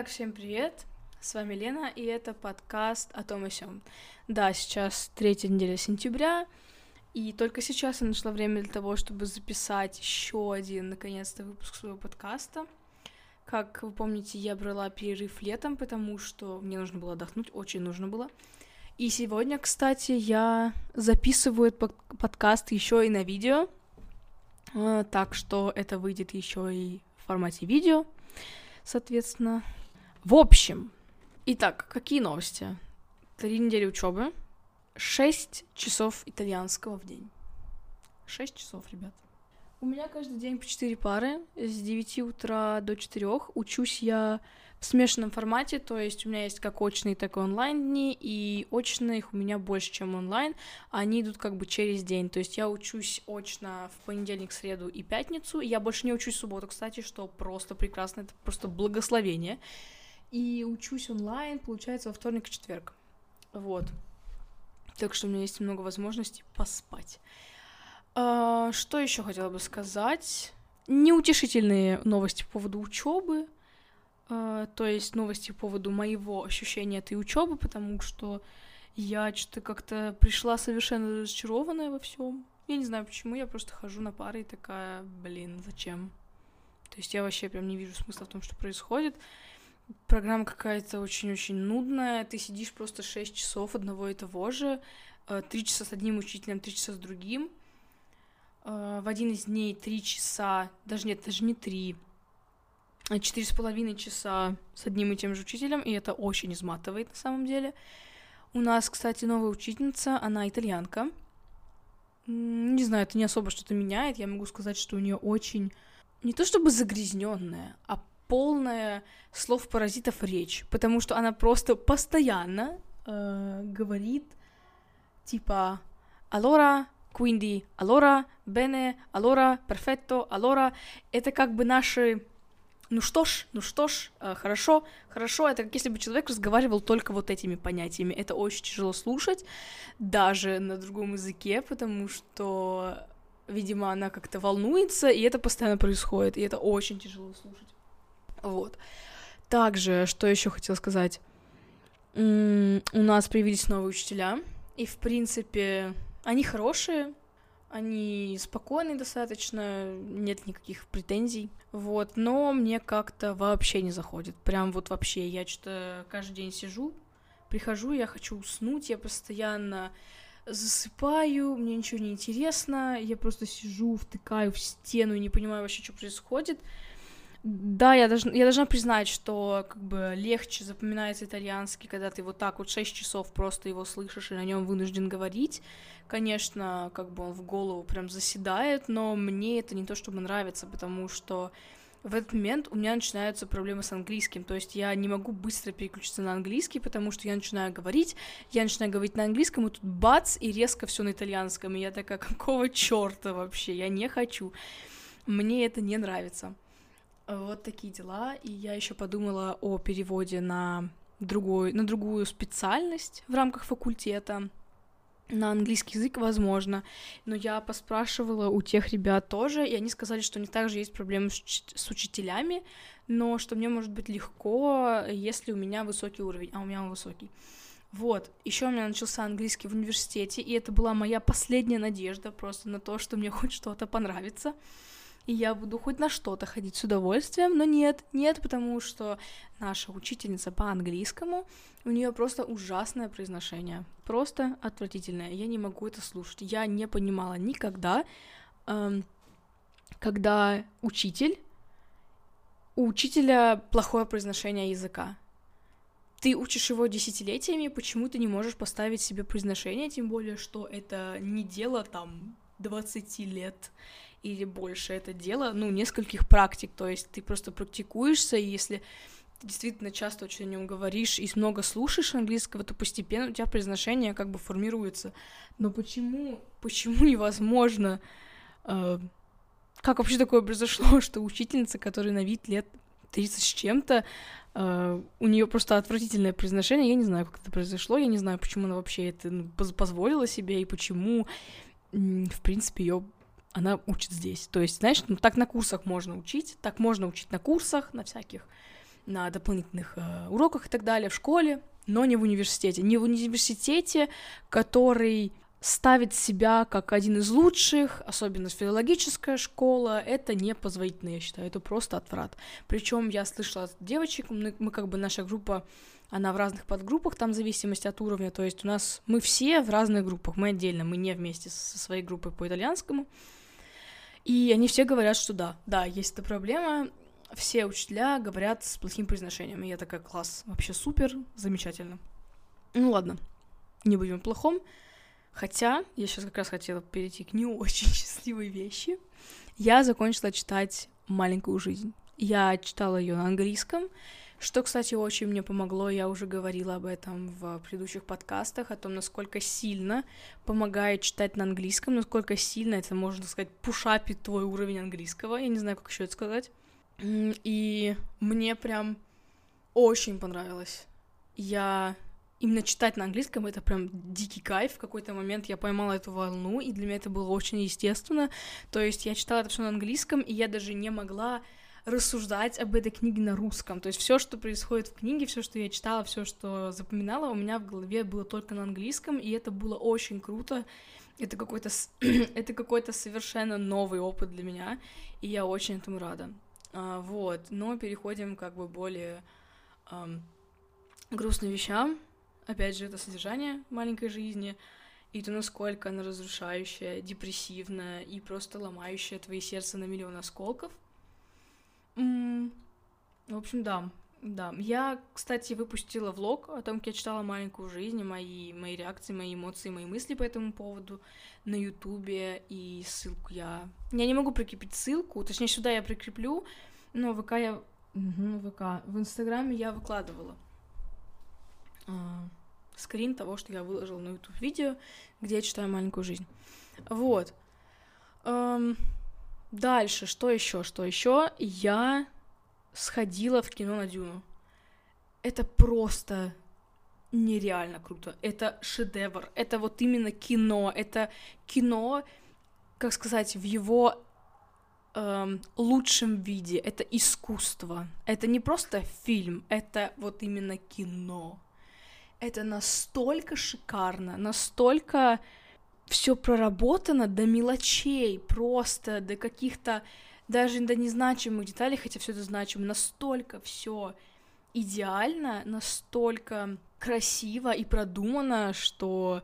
Итак, всем привет! С вами Лена, и это подкаст о том и сём. Да, сейчас третья неделя сентября, и только сейчас я нашла время для того, чтобы записать еще один, наконец-то, выпуск своего подкаста. Как вы помните, я брала перерыв летом, потому что мне нужно было отдохнуть, очень нужно было. И сегодня, кстати, я записываю этот подкаст еще и на видео, а, так что это выйдет еще и в формате видео, соответственно. В общем, итак, какие новости? Три недели учебы, шесть часов итальянского в день. Шесть часов, ребят. У меня каждый день по четыре пары, с 9 утра до 4. Учусь я в смешанном формате, то есть у меня есть как очные, так и онлайн дни, и очных у меня больше, чем онлайн, они идут как бы через день, то есть я учусь очно в понедельник, среду и пятницу, я больше не учусь в субботу, кстати, что просто прекрасно, это просто благословение, и учусь онлайн, получается, во вторник и четверг, вот, так что у меня есть много возможностей поспать. А, что еще хотела бы сказать? Неутешительные новости по поводу учебы. Uh, то есть новости по поводу моего ощущения этой учебы, потому что я что-то как-то пришла совершенно разочарованная во всем. Я не знаю почему, я просто хожу на пары и такая, блин, зачем? То есть я вообще прям не вижу смысла в том, что происходит. Программа какая-то очень-очень нудная, ты сидишь просто 6 часов одного и того же, uh, 3 часа с одним учителем, 3 часа с другим. Uh, в один из дней 3 часа, даже нет, даже не 3, четыре с половиной часа с одним и тем же учителем, и это очень изматывает на самом деле. У нас, кстати, новая учительница, она итальянка. Не знаю, это не особо что-то меняет. Я могу сказать, что у нее очень не то чтобы загрязненная, а полная слов паразитов речь, потому что она просто постоянно э, говорит типа allora, quindi, allora, bene, allora, perfetto, allora. Это как бы наши ну что ж, ну что ж, э, хорошо, хорошо, это как если бы человек разговаривал только вот этими понятиями. Это очень тяжело слушать, даже на другом языке, потому что, видимо, она как-то волнуется, и это постоянно происходит, и это очень тяжело слушать. Вот. Также, что еще хотела сказать? у нас появились новые учителя, и, в принципе, они хорошие, они спокойные достаточно, нет никаких претензий, вот, но мне как-то вообще не заходит, прям вот вообще, я что-то каждый день сижу, прихожу, я хочу уснуть, я постоянно засыпаю, мне ничего не интересно, я просто сижу, втыкаю в стену и не понимаю вообще, что происходит, да, я должна, я должна признать, что как бы легче запоминается итальянский, когда ты вот так вот 6 часов просто его слышишь и на нем вынужден говорить. Конечно, как бы он в голову прям заседает, но мне это не то чтобы нравится, потому что в этот момент у меня начинаются проблемы с английским, то есть я не могу быстро переключиться на английский, потому что я начинаю говорить, я начинаю говорить на английском, и тут бац, и резко все на итальянском, и я такая, какого черта вообще, я не хочу, мне это не нравится. Вот такие дела. И я еще подумала о переводе на другой, на другую специальность в рамках факультета. На английский язык, возможно. Но я поспрашивала у тех ребят тоже, и они сказали, что у них также есть проблемы с, с учителями, но что мне может быть легко, если у меня высокий уровень, а у меня он высокий. Вот, еще у меня начался английский в университете, и это была моя последняя надежда просто на то, что мне хоть что-то понравится и я буду хоть на что-то ходить с удовольствием, но нет, нет, потому что наша учительница по английскому, у нее просто ужасное произношение, просто отвратительное, я не могу это слушать, я не понимала никогда, эм, когда учитель, у учителя плохое произношение языка, ты учишь его десятилетиями, почему ты не можешь поставить себе произношение, тем более, что это не дело там 20 лет или больше это дело, ну, нескольких практик, то есть ты просто практикуешься, и если ты действительно часто очень о нем говоришь и много слушаешь английского, то постепенно у тебя произношение как бы формируется. Но почему, почему невозможно? Э, как вообще такое произошло, что учительница, которая на вид лет 30 с чем-то, э, у нее просто отвратительное произношение, я не знаю, как это произошло, я не знаю, почему она вообще это ну, позволила себе и почему, в принципе, ее она учит здесь. То есть, знаешь, ну так на курсах можно учить, так можно учить на курсах, на всяких на дополнительных э, уроках и так далее в школе, но не в университете. Не в университете, который ставит себя как один из лучших, особенно филологическая школа, это не позволительно, я считаю, это просто отврат. Причем я слышала от девочек, мы, мы как бы наша группа, она в разных подгруппах, там в зависимости от уровня, то есть у нас мы все в разных группах, мы отдельно, мы не вместе со своей группой по итальянскому, и они все говорят, что да, да, есть эта проблема, все учителя говорят с плохим произношением, и я такая, класс, вообще супер, замечательно. Ну ладно, не будем о плохом, Хотя я сейчас как раз хотела перейти к не очень счастливой вещи. Я закончила читать «Маленькую жизнь». Я читала ее на английском, что, кстати, очень мне помогло. Я уже говорила об этом в предыдущих подкастах, о том, насколько сильно помогает читать на английском, насколько сильно это, можно сказать, пушапит твой уровень английского. Я не знаю, как еще это сказать. И мне прям очень понравилось. Я именно читать на английском это прям дикий кайф. В какой-то момент я поймала эту волну, и для меня это было очень естественно. То есть я читала это все на английском, и я даже не могла рассуждать об этой книге на русском. То есть все, что происходит в книге, все, что я читала, все, что запоминала, у меня в голове было только на английском, и это было очень круто. Это какой-то это какой-то совершенно новый опыт для меня, и я очень этому рада. А, вот, но переходим как бы более эм, грустным вещам опять же, это содержание маленькой жизни, и то, насколько она разрушающая, депрессивная и просто ломающая твои сердце на миллион осколков. В общем, да, да. Я, кстати, выпустила влог о том, как я читала маленькую жизнь, мои, мои реакции, мои эмоции, мои мысли по этому поводу на Ютубе, и ссылку я... Я не могу прикрепить ссылку, точнее, сюда я прикреплю, но ВК я... Угу, ВК. В Инстаграме я выкладывала. А, скрин того, что я выложила на YouTube видео, где я читаю маленькую жизнь. Вот. Эм, дальше, что еще, что еще? Я сходила в кино на Дюну. Это просто нереально круто. Это шедевр. Это вот именно кино. Это кино, как сказать, в его эм, лучшем виде. Это искусство. Это не просто фильм, это вот именно кино это настолько шикарно, настолько все проработано до мелочей, просто до каких-то даже до незначимых деталей, хотя все это значимо, настолько все идеально, настолько красиво и продумано, что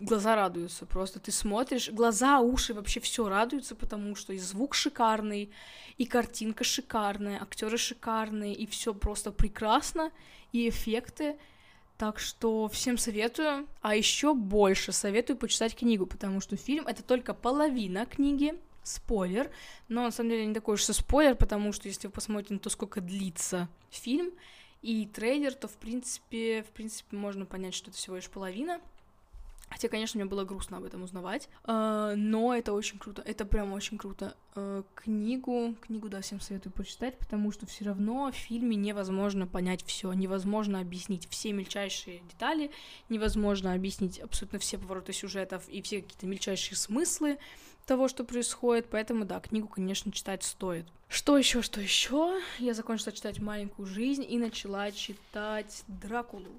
глаза радуются. Просто ты смотришь, глаза, уши, вообще все радуются, потому что и звук шикарный, и картинка шикарная, актеры шикарные, и все просто прекрасно, и эффекты. Так что всем советую, а еще больше советую почитать книгу, потому что фильм это только половина книги, спойлер, но на самом деле не такой уж и спойлер, потому что если вы посмотрите на то, сколько длится фильм. И трейлер, то в принципе, в принципе можно понять, что это всего лишь половина. Хотя, конечно, мне было грустно об этом узнавать, э, но это очень круто, это прям очень круто. Э, книгу, книгу, да, всем советую почитать, потому что все равно в фильме невозможно понять все, невозможно объяснить все мельчайшие детали, невозможно объяснить абсолютно все повороты сюжетов и все какие-то мельчайшие смыслы того, что происходит, поэтому, да, книгу, конечно, читать стоит. Что еще, что еще? Я закончила читать «Маленькую жизнь» и начала читать «Дракулу»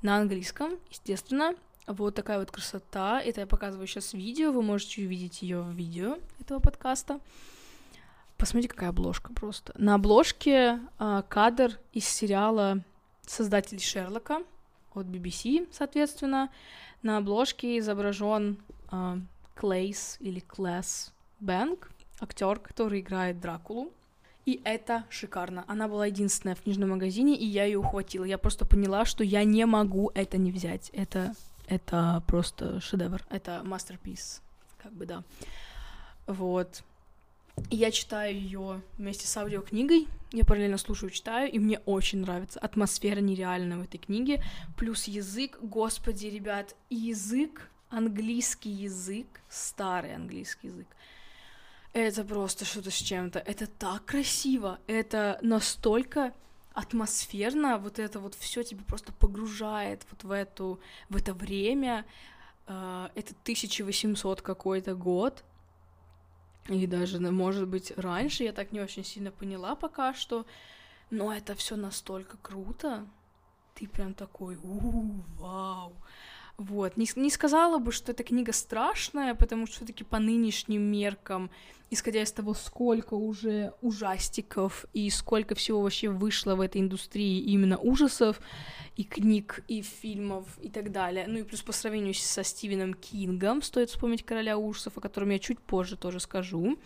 на английском, естественно, вот такая вот красота. Это я показываю сейчас видео. Вы можете увидеть ее в видео этого подкаста. Посмотрите, какая обложка просто. На обложке а, кадр из сериала создателей Шерлока от BBC, соответственно. На обложке изображен а, Клейс или Клэс Бэнк, актер, который играет Дракулу. И это шикарно. Она была единственная в книжном магазине, и я ее ухватила. Я просто поняла, что я не могу это не взять. Это это просто шедевр, это masterpiece, как бы, да. Вот. Я читаю ее вместе с аудиокнигой, я параллельно слушаю, читаю, и мне очень нравится. Атмосфера нереальная в этой книге, плюс язык, господи, ребят, язык, английский язык, старый английский язык, это просто что-то с чем-то. Это так красиво, это настолько атмосферно, вот это вот все тебя просто погружает вот в эту, в это время, э, это 1800 какой-то год, и даже, может быть, раньше, я так не очень сильно поняла пока что, Но это все настолько круто. Ты прям такой, у вау. Вот. Не, не сказала бы, что эта книга страшная, потому что все-таки по нынешним меркам, исходя из того, сколько уже ужастиков и сколько всего вообще вышло в этой индустрии именно ужасов, и книг, и фильмов, и так далее. Ну и плюс по сравнению со Стивеном Кингом, стоит вспомнить «Короля ужасов», о котором я чуть позже тоже скажу.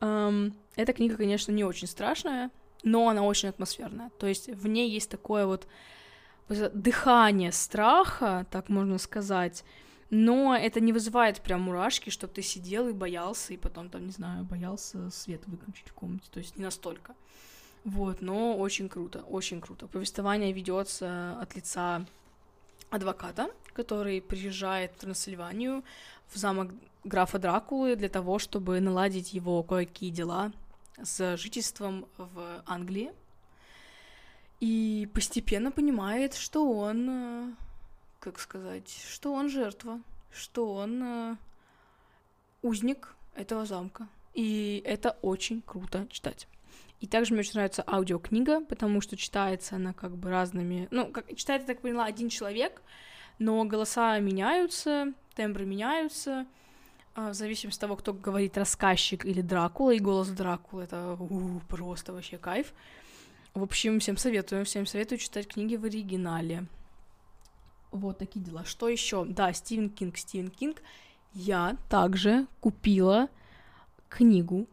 Эм, эта книга, конечно, не очень страшная, но она очень атмосферная. То есть в ней есть такое вот дыхание страха, так можно сказать, но это не вызывает прям мурашки, чтобы ты сидел и боялся, и потом там, не знаю, боялся свет выключить в комнате, то есть не настолько. Вот, но очень круто, очень круто. Повествование ведется от лица адвоката, который приезжает в Трансильванию в замок графа Дракулы для того, чтобы наладить его кое-какие дела с жительством в Англии и постепенно понимает, что он, э, как сказать, что он жертва, что он э, узник этого замка. И это очень круто читать. И также мне очень нравится аудиокнига, потому что читается она как бы разными... Ну, как, читает, я так поняла, один человек, но голоса меняются, тембры меняются, а, в зависимости от того, кто говорит, рассказчик или Дракула, и голос Дракулы — это у, просто вообще кайф. В общем, всем советую, всем советую читать книги в оригинале. Вот такие дела. Что еще? Да, Стивен Кинг, Стивен Кинг. Я также купила книгу.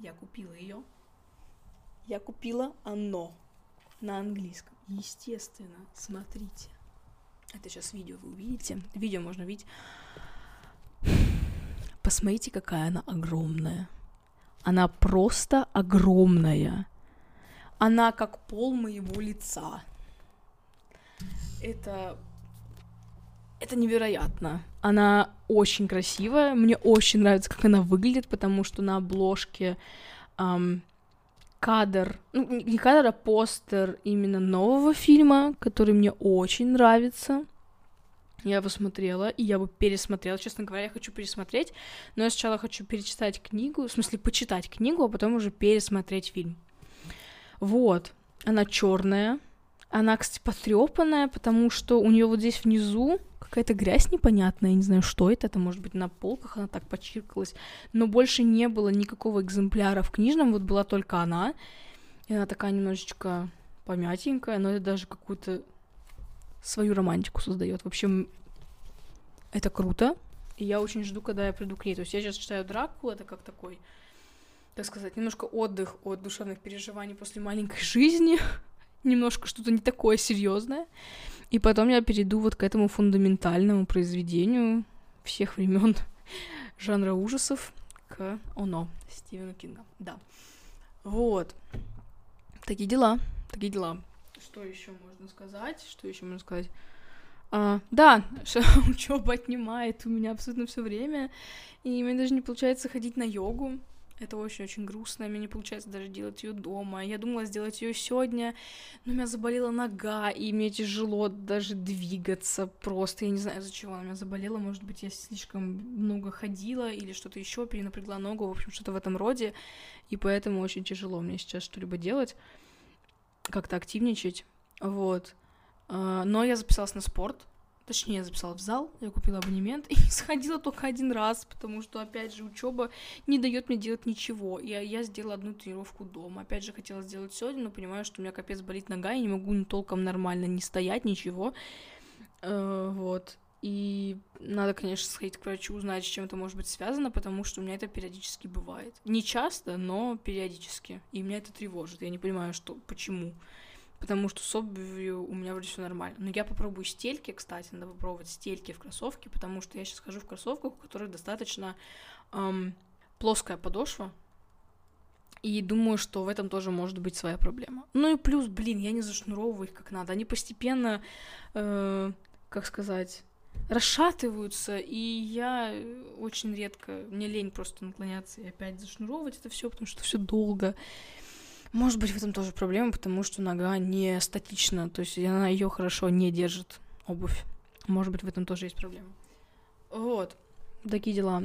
Я купила ее. Я купила оно на английском. Естественно, смотрите. Это сейчас видео вы увидите. Видео можно видеть. Посмотрите, какая она огромная. Она просто огромная. Она как пол моего лица. Это... Это невероятно. Она очень красивая. Мне очень нравится, как она выглядит, потому что на обложке эм, кадр, ну, не кадр, а постер именно нового фильма, который мне очень нравится. Я посмотрела, и я бы пересмотрела. Честно говоря, я хочу пересмотреть, но я сначала хочу перечитать книгу, в смысле, почитать книгу, а потом уже пересмотреть фильм. Вот. Она черная. Она, кстати, потрепанная, потому что у нее вот здесь внизу какая-то грязь непонятная, я не знаю, что это, это может быть на полках, она так почиркалась, но больше не было никакого экземпляра в книжном, вот была только она, и она такая немножечко помятенькая, но это даже какую-то свою романтику создает. В общем, это круто, и я очень жду, когда я приду к ней. То есть я сейчас читаю Дракулу, это как такой так сказать, немножко отдых от душевных переживаний после маленькой жизни, немножко что-то не такое серьезное. И потом я перейду вот к этому фундаментальному произведению всех времен жанра ужасов к Оно Стивена Кинга. Да. Вот. Такие дела. Такие дела. Что еще можно сказать? Что еще можно сказать? А, да, учеба отнимает у меня абсолютно все время, и мне даже не получается ходить на йогу. Это очень-очень грустно, мне не получается даже делать ее дома. Я думала сделать ее сегодня, но у меня заболела нога, и мне тяжело даже двигаться просто. Я не знаю, из-за чего она у меня заболела. Может быть, я слишком много ходила или что-то еще, перенапрягла ногу, в общем, что-то в этом роде. И поэтому очень тяжело мне сейчас что-либо делать, как-то активничать. Вот. А, но я записалась на спорт, Точнее, я записала в зал, я купила абонемент и сходила только один раз, потому что, опять же, учеба не дает мне делать ничего. Я, я сделала одну тренировку дома. Опять же, хотела сделать сегодня, но понимаю, что у меня капец болит нога, и не могу ни толком нормально не стоять, ничего. Э, вот. И надо, конечно, сходить к врачу, узнать, с чем это может быть связано, потому что у меня это периодически бывает. Не часто, но периодически. И меня это тревожит. Я не понимаю, что, почему потому что с обувью у меня вроде все нормально. Но я попробую стельки, кстати, надо попробовать стельки в кроссовке, потому что я сейчас хожу в кроссовках, у которых достаточно эм, плоская подошва, и думаю, что в этом тоже может быть своя проблема. Ну и плюс, блин, я не зашнуровываю их как надо. Они постепенно, э, как сказать, расшатываются, и я очень редко, мне лень просто наклоняться и опять зашнуровывать это все, потому что все долго. Может быть, в этом тоже проблема, потому что нога не статична, то есть она ее хорошо не держит, обувь. Может быть, в этом тоже есть проблема. Вот, такие дела.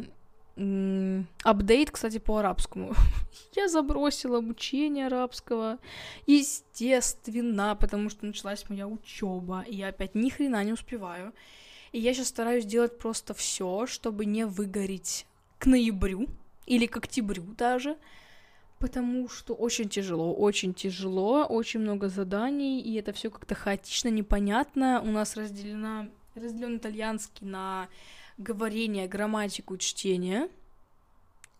апдейт, кстати, по арабскому. я забросила обучение арабского, естественно, потому что началась моя учеба, и я опять ни хрена не успеваю. И я сейчас стараюсь делать просто все, чтобы не выгореть к ноябрю или к октябрю даже, потому что очень тяжело, очень тяжело, очень много заданий, и это все как-то хаотично, непонятно. У нас разделена, разделен итальянский на говорение, грамматику, чтение.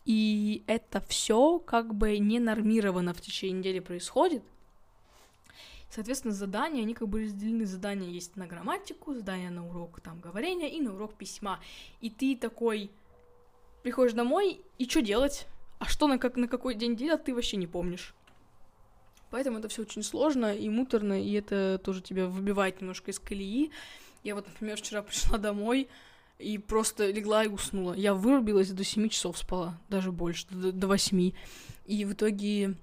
И это все как бы не нормировано в течение недели происходит. Соответственно, задания, они как бы разделены. Задания есть на грамматику, задания на урок там говорения и на урок письма. И ты такой приходишь домой, и что делать? А что на, как, на какой день делать, ты вообще не помнишь. Поэтому это все очень сложно и муторно, и это тоже тебя выбивает немножко из колеи. Я вот, например, вчера пришла домой, и просто легла и уснула. Я вырубилась до 7 часов спала, даже больше, до, до 8. И в итоге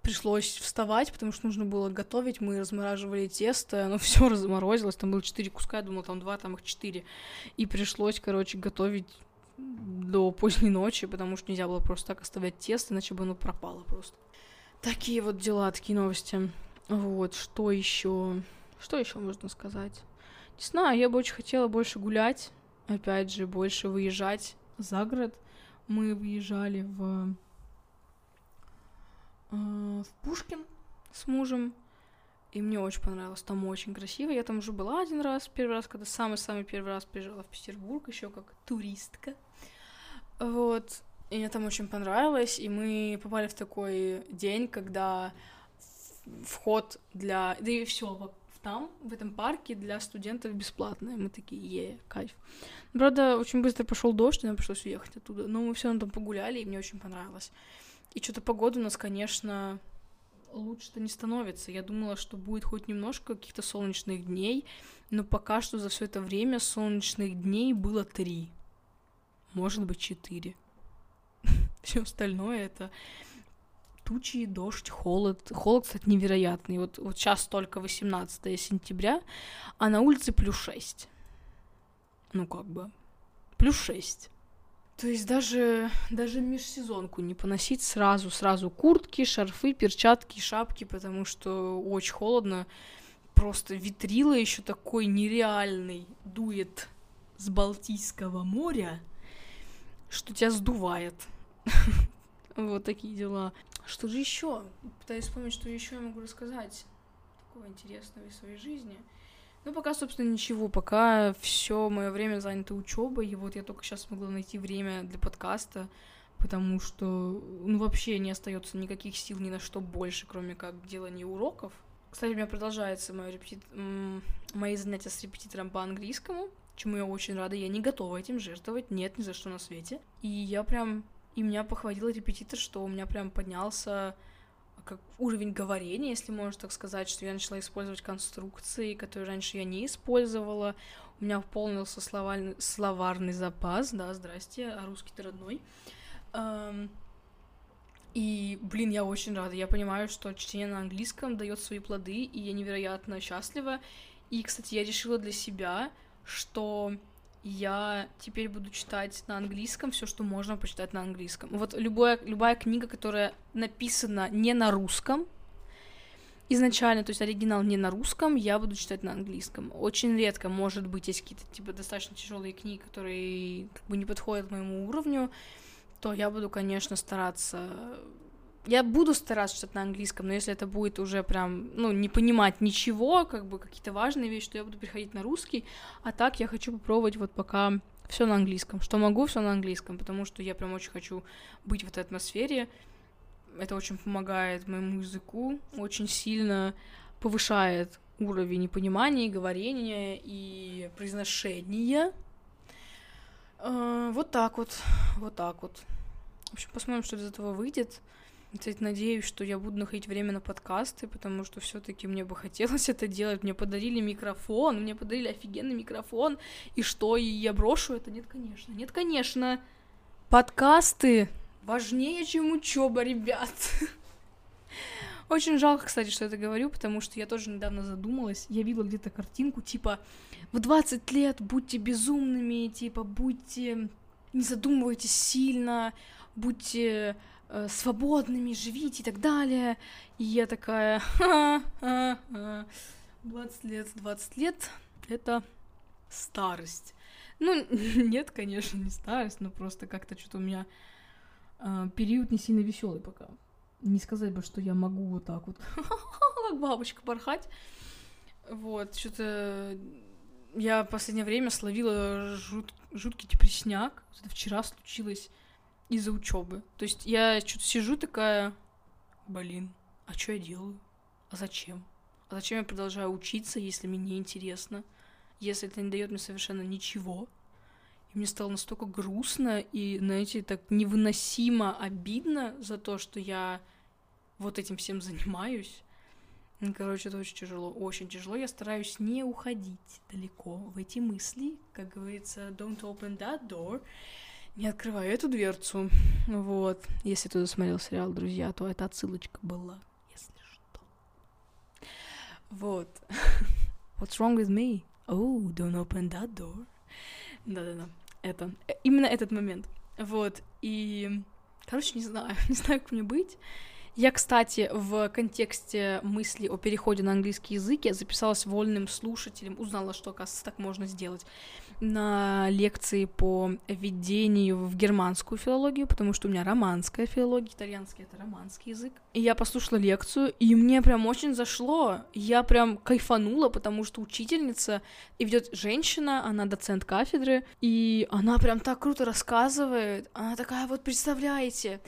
пришлось вставать, потому что нужно было готовить. Мы размораживали тесто, оно все разморозилось. Там было 4 куска, я думала, там 2, там их 4. И пришлось, короче, готовить до поздней ночи, потому что нельзя было просто так оставлять тесто, иначе бы оно пропало просто. Такие вот дела, такие новости. Вот, что еще? Что еще можно сказать? Не знаю, я бы очень хотела больше гулять опять же, больше выезжать за город. Мы выезжали в, э, в Пушкин с мужем, и мне очень понравилось, там очень красиво. Я там уже была один раз, первый раз, когда самый-самый первый раз приезжала в Петербург, еще как туристка. Вот, и мне там очень понравилось, и мы попали в такой день, когда вход для... Да и все там, в этом парке для студентов бесплатное. Мы такие, е, кайф. Правда, очень быстро пошел дождь, и нам пришлось уехать оттуда. Но мы все равно там погуляли, и мне очень понравилось. И что-то погода у нас, конечно, лучше-то не становится. Я думала, что будет хоть немножко каких-то солнечных дней, но пока что за все это время солнечных дней было три. Может быть, четыре. Все остальное это тучи, дождь, холод. Холод, кстати, невероятный. Вот, вот сейчас только 18 сентября, а на улице плюс 6. Ну, как бы, плюс 6. То есть даже, даже межсезонку не поносить сразу, сразу куртки, шарфы, перчатки, шапки, потому что очень холодно. Просто ветрило еще такой нереальный дует с Балтийского моря, что тебя сдувает. Вот такие дела. Что же еще? Пытаюсь вспомнить, что еще я могу рассказать такого интересного из своей жизни. Ну, пока, собственно, ничего, пока все мое время занято учебой, и вот я только сейчас смогла найти время для подкаста, потому что, ну, вообще не остается никаких сил ни на что больше, кроме как делания уроков. Кстати, у меня продолжается мое репетит... мои занятия с репетитором по английскому, чему я очень рада. Я не готова этим жертвовать, нет, ни за что на свете. И я прям и меня похвалил репетитор, что у меня прям поднялся как уровень говорения, если можно так сказать, что я начала использовать конструкции, которые раньше я не использовала. У меня пополнился словарный, словарный запас, да, здрасте, а русский-то родной. И, блин, я очень рада. Я понимаю, что чтение на английском дает свои плоды, и я невероятно счастлива. И, кстати, я решила для себя, что я теперь буду читать на английском все, что можно почитать на английском. Вот любая, любая книга, которая написана не на русском, изначально, то есть оригинал не на русском, я буду читать на английском. Очень редко, может быть, есть какие-то типа достаточно тяжелые книги, которые как бы не подходят моему уровню, то я буду, конечно, стараться я буду стараться читать на английском, но если это будет уже прям, ну, не понимать ничего, как бы какие-то важные вещи, то я буду переходить на русский, а так я хочу попробовать вот пока все на английском. Что могу, все на английском, потому что я прям очень хочу быть в этой атмосфере. Это очень помогает моему языку, очень сильно повышает уровень понимания, говорения, и произношения. Э, вот так вот, вот так вот. В общем, посмотрим, что из этого выйдет. Кстати, надеюсь, что я буду находить время на подкасты, потому что все-таки мне бы хотелось это делать. Мне подарили микрофон, мне подарили офигенный микрофон. И что, и я брошу это? Нет, конечно. Нет, конечно. Подкасты важнее, чем учеба, ребят. Очень жалко, кстати, что это говорю, потому что я тоже недавно задумалась. Я видела где-то картинку, типа, в 20 лет будьте безумными, типа, будьте не задумывайтесь сильно, будьте свободными, живите и так далее. И я такая, ха -ха -ха. 20 лет, 20 лет, это старость. Ну, нет, конечно, не старость, но просто как-то что-то у меня э, период не сильно веселый пока. Не сказать бы, что я могу вот так вот, как бабочка, порхать. Вот, что-то я в последнее время словила жут... жуткий депресняк. Это вчера случилось из-за учебы. То есть я что-то сижу такая, блин, а что я делаю? А зачем? А зачем я продолжаю учиться, если мне не интересно? Если это не дает мне совершенно ничего? И мне стало настолько грустно и, знаете, так невыносимо обидно за то, что я вот этим всем занимаюсь. Ну, короче, это очень тяжело, очень тяжело. Я стараюсь не уходить далеко в эти мысли. Как говорится, don't open that door. Не открываю эту дверцу. Вот. Если ты досмотрел сериал «Друзья», то эта отсылочка была, если что. Вот. What's wrong with me? Oh, don't open that door. Да-да-да. Это. Именно этот момент. Вот. И... Короче, не знаю. Не знаю, как мне быть. Я, кстати, в контексте мысли о переходе на английский язык я записалась вольным слушателем, узнала, что, оказывается, так можно сделать на лекции по введению в германскую филологию, потому что у меня романская филология, итальянский — это романский язык. И я послушала лекцию, и мне прям очень зашло. Я прям кайфанула, потому что учительница, и ведет женщина, она доцент кафедры, и она прям так круто рассказывает. Она такая, вот представляете,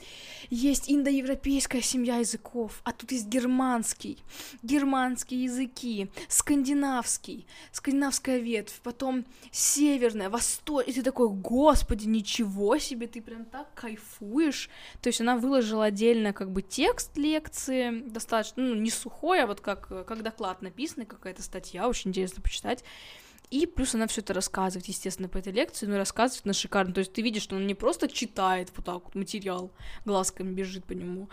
есть индоевропейская семья языков, а тут есть германский, германские языки, скандинавский, скандинавская ветвь, потом северная, восточная, и ты такой, господи, ничего себе, ты прям так кайфуешь. То есть она выложила отдельно как бы текст лекции, достаточно, ну, не сухой, а вот как, как доклад написанный, какая-то статья, очень интересно почитать. И плюс она все это рассказывает, естественно, по этой лекции, но рассказывает на шикарно. То есть ты видишь, что он не просто читает вот так вот материал, глазками бежит по нему,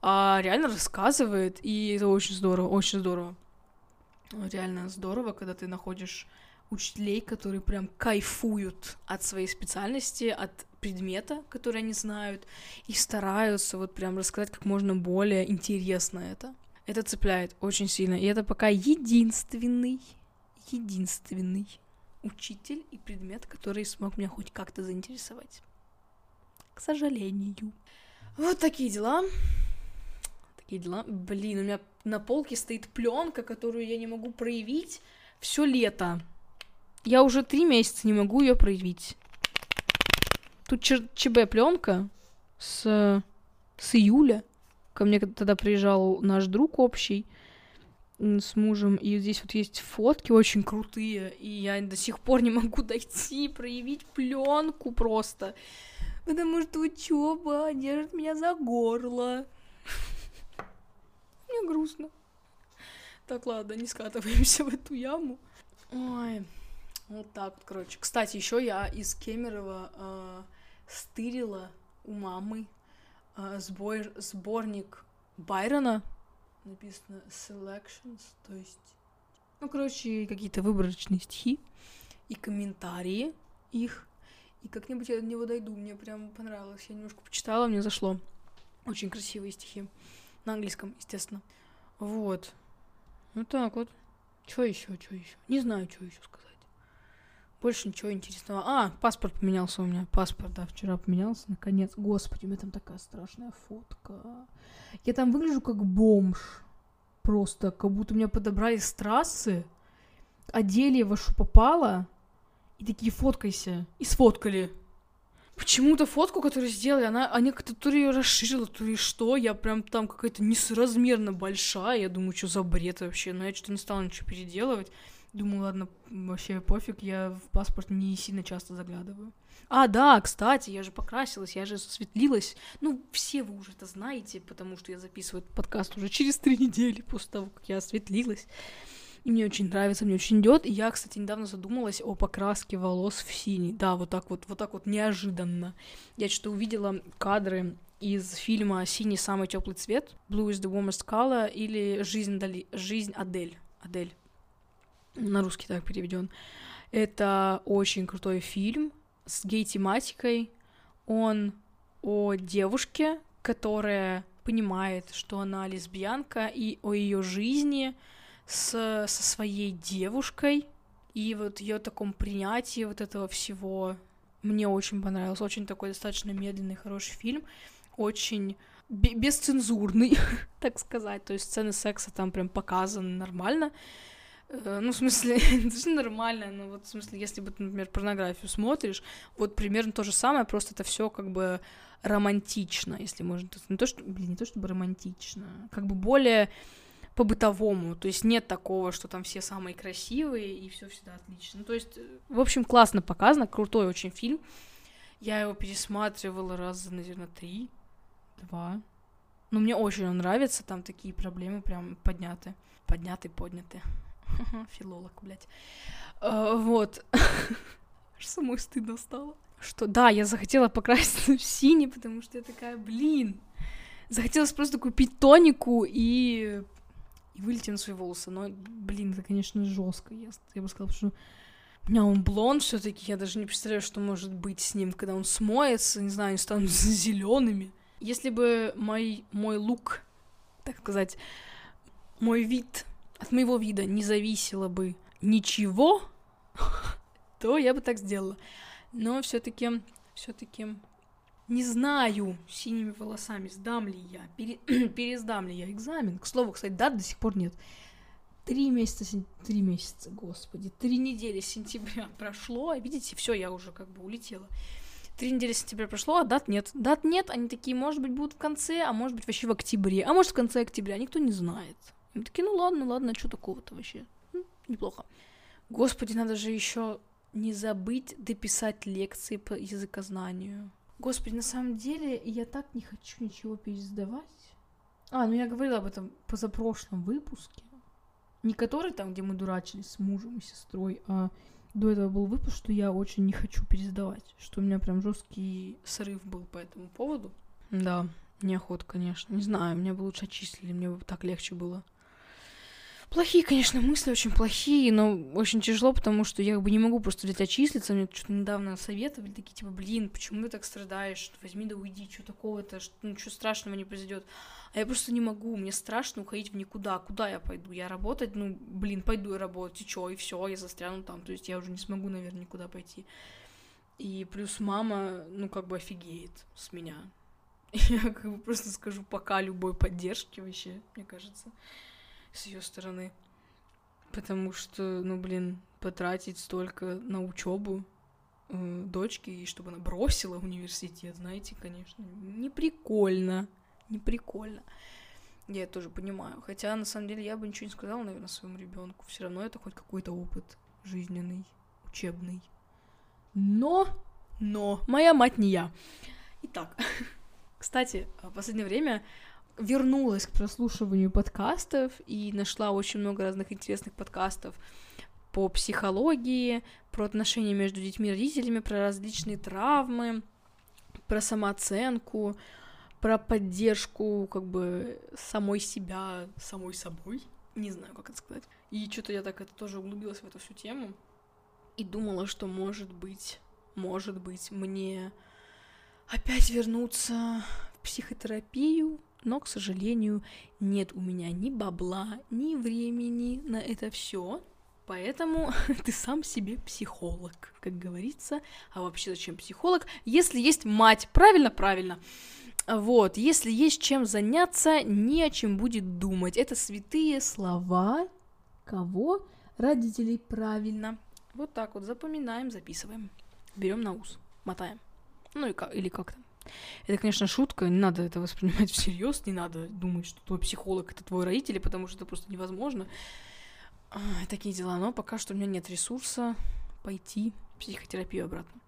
а реально рассказывает, и это очень здорово, очень здорово. Реально здорово, когда ты находишь учителей, которые прям кайфуют от своей специальности, от предмета, который они знают, и стараются вот прям рассказать как можно более интересно это. Это цепляет очень сильно. И это пока единственный, единственный учитель и предмет, который смог меня хоть как-то заинтересовать. К сожалению. Вот такие дела. Такие дела. Блин, у меня на полке стоит пленка, которую я не могу проявить все лето. Я уже три месяца не могу ее проявить. Тут ЧБ пленка с, с июля. Ко мне тогда приезжал наш друг общий с мужем, и здесь вот есть фотки очень крутые, и я до сих пор не могу дойти, проявить пленку просто, потому что учеба держит меня за горло. Мне грустно. Так, ладно, не скатываемся в эту яму. Ой. Вот так вот, короче. Кстати, еще я из Кемерово э, стырила у мамы э, сбор, сборник Байрона. Написано Selections, то есть... Ну, короче, какие-то выборочные стихи и комментарии их. И как-нибудь я до него дойду. Мне прям понравилось. Я немножко почитала, мне зашло. Очень красивые стихи. На английском, естественно. Вот. Вот так вот. Что еще, что еще? Не знаю, что еще сказать. Больше ничего интересного. А, паспорт поменялся у меня. Паспорт, да, вчера поменялся, наконец. Господи, у меня там такая страшная фотка. Я там выгляжу как бомж. Просто, как будто меня подобрали с трассы, одели во что попало, и такие фоткайся. И сфоткали. Почему-то фотку, которую сделали, она, они как-то то ли ее расширила, то ли что, я прям там какая-то несоразмерно большая, я думаю, что за бред вообще, но я что-то не стала ничего переделывать. Думаю, ладно, вообще пофиг, я в паспорт не сильно часто заглядываю. А, да, кстати, я же покрасилась, я же светлилась. Ну, все вы уже это знаете, потому что я записываю этот подкаст уже через три недели после того, как я осветлилась. Мне очень нравится, мне очень идет. Я, кстати, недавно задумалась о покраске волос в синий. Да, вот так вот, вот так вот неожиданно. Я что-то увидела кадры из фильма «Синий самый теплый цвет», «Blue is the warmest color» или «Жизнь, Дали... Жизнь Адель». Адель на русский так переведен. Это очень крутой фильм с гей-тематикой. Он о девушке, которая понимает, что она лесбиянка, и о ее жизни с, со своей девушкой, и вот ее таком принятии вот этого всего мне очень понравилось. Очень такой достаточно медленный, хороший фильм. Очень бесцензурный, так сказать. То есть сцены секса там прям показаны нормально. Э, ну, в смысле, это нормально, но вот в смысле, если бы ты, например, порнографию смотришь, вот примерно то же самое, просто это все как бы романтично, если можно. Не то, что, блин, не то чтобы романтично, как бы более по-бытовому, то есть нет такого, что там все самые красивые и все всегда отлично. Ну, то есть, э, в общем, классно показано, крутой очень фильм. Я его пересматривала раза, наверное, три, два. Но мне очень он нравится, там такие проблемы прям подняты. Подняты, подняты. Филолог, блядь. А, вот. Аж самой стыдно стало. Что, да, я захотела покраситься в синий, потому что я такая, блин, захотелось просто купить тонику и и вылететь на свои волосы. Но, блин, это, конечно, жестко. Я, я бы сказала, что у меня он блонд все-таки. Я даже не представляю, что может быть с ним, когда он смоется, не знаю, они станут зелеными. Если бы мой, мой лук, так сказать, мой вид от моего вида не зависело бы ничего, то я бы так сделала. Но все-таки, все-таки не знаю, синими волосами сдам ли я, пере... пересдам ли я экзамен. К слову, кстати, дат до сих пор нет. Три месяца, три месяца, господи, три недели сентября прошло, а видите, все, я уже как бы улетела. Три недели сентября прошло, а дат нет. Дат нет, они такие, может быть, будут в конце, а может быть, вообще в октябре, а может, в конце октября, никто не знает. Они такие, ну ладно, ладно, что такого-то вообще? Ну, неплохо. Господи, надо же еще не забыть дописать лекции по языкознанию. Господи, на самом деле я так не хочу ничего пересдавать. А, ну я говорила об этом позапрошлом выпуске. Не который там, где мы дурачились с мужем и сестрой, а до этого был выпуск, что я очень не хочу пересдавать. Что у меня прям жесткий срыв был по этому поводу. Да, неохота, конечно. Не знаю, мне бы лучше отчислили, мне бы так легче было. Плохие, конечно, мысли, очень плохие, но очень тяжело, потому что я как бы не могу просто взять отчислиться. Мне что-то недавно советовали, такие типа, блин, почему ты так страдаешь? Возьми да уйди, что такого-то, ну, ничего страшного не произойдет. А я просто не могу, мне страшно уходить в никуда. Куда я пойду? Я работать, ну, блин, пойду я работать, и чё, и все, я застряну там. То есть я уже не смогу, наверное, никуда пойти. И плюс мама, ну, как бы офигеет с меня. Я как бы просто скажу пока любой поддержки вообще, мне кажется с ее стороны. Потому что, ну, блин, потратить столько на учебу э, дочки, и чтобы она бросила университет, знаете, конечно, не прикольно. Не прикольно. Я это тоже понимаю. Хотя, на самом деле, я бы ничего не сказала, наверное, своему ребенку. Все равно это хоть какой-то опыт жизненный, учебный. Но, но, моя мать не я. Итак, кстати, в последнее время вернулась к прослушиванию подкастов и нашла очень много разных интересных подкастов по психологии, про отношения между детьми и родителями, про различные травмы, про самооценку, про поддержку как бы самой себя, самой собой. Не знаю, как это сказать. И что-то я так это тоже углубилась в эту всю тему и думала, что может быть, может быть, мне опять вернуться в психотерапию, но, к сожалению, нет у меня ни бабла, ни времени на это все. Поэтому ты сам себе психолог, как говорится. А вообще зачем психолог? Если есть мать, правильно, правильно. Вот, если есть чем заняться, не о чем будет думать. Это святые слова. Кого? Родителей, правильно. Вот так вот запоминаем, записываем. Берем на ус, мотаем. Ну и как, или как там. Это, конечно, шутка, не надо это воспринимать всерьез, не надо думать, что твой психолог это твой родитель, потому что это просто невозможно. А, такие дела, но пока что у меня нет ресурса пойти в психотерапию обратно.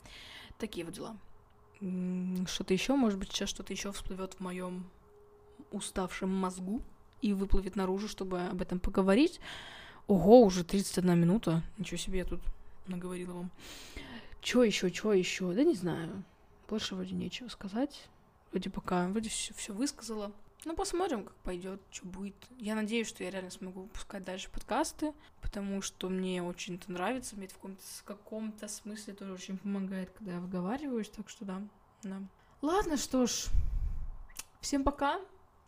Такие вот дела. Что-то еще, может быть, сейчас что-то еще всплывет в моем уставшем мозгу и выплывет наружу, чтобы об этом поговорить. Ого, уже 31 минута. Ничего себе, я тут наговорила вам. Чё еще, чё еще? Да не знаю. Больше вроде нечего сказать. Вроде пока, вроде все, все высказала. Ну, посмотрим, как пойдет, что будет. Я надеюсь, что я реально смогу выпускать дальше подкасты, потому что мне очень это нравится. Мне это в каком-то, в каком-то смысле тоже очень помогает, когда я выговариваюсь, так что да, да. Ладно, что ж, всем пока.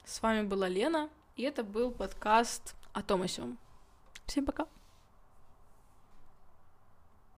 С вами была Лена, и это был подкаст о том о сём. Всем пока.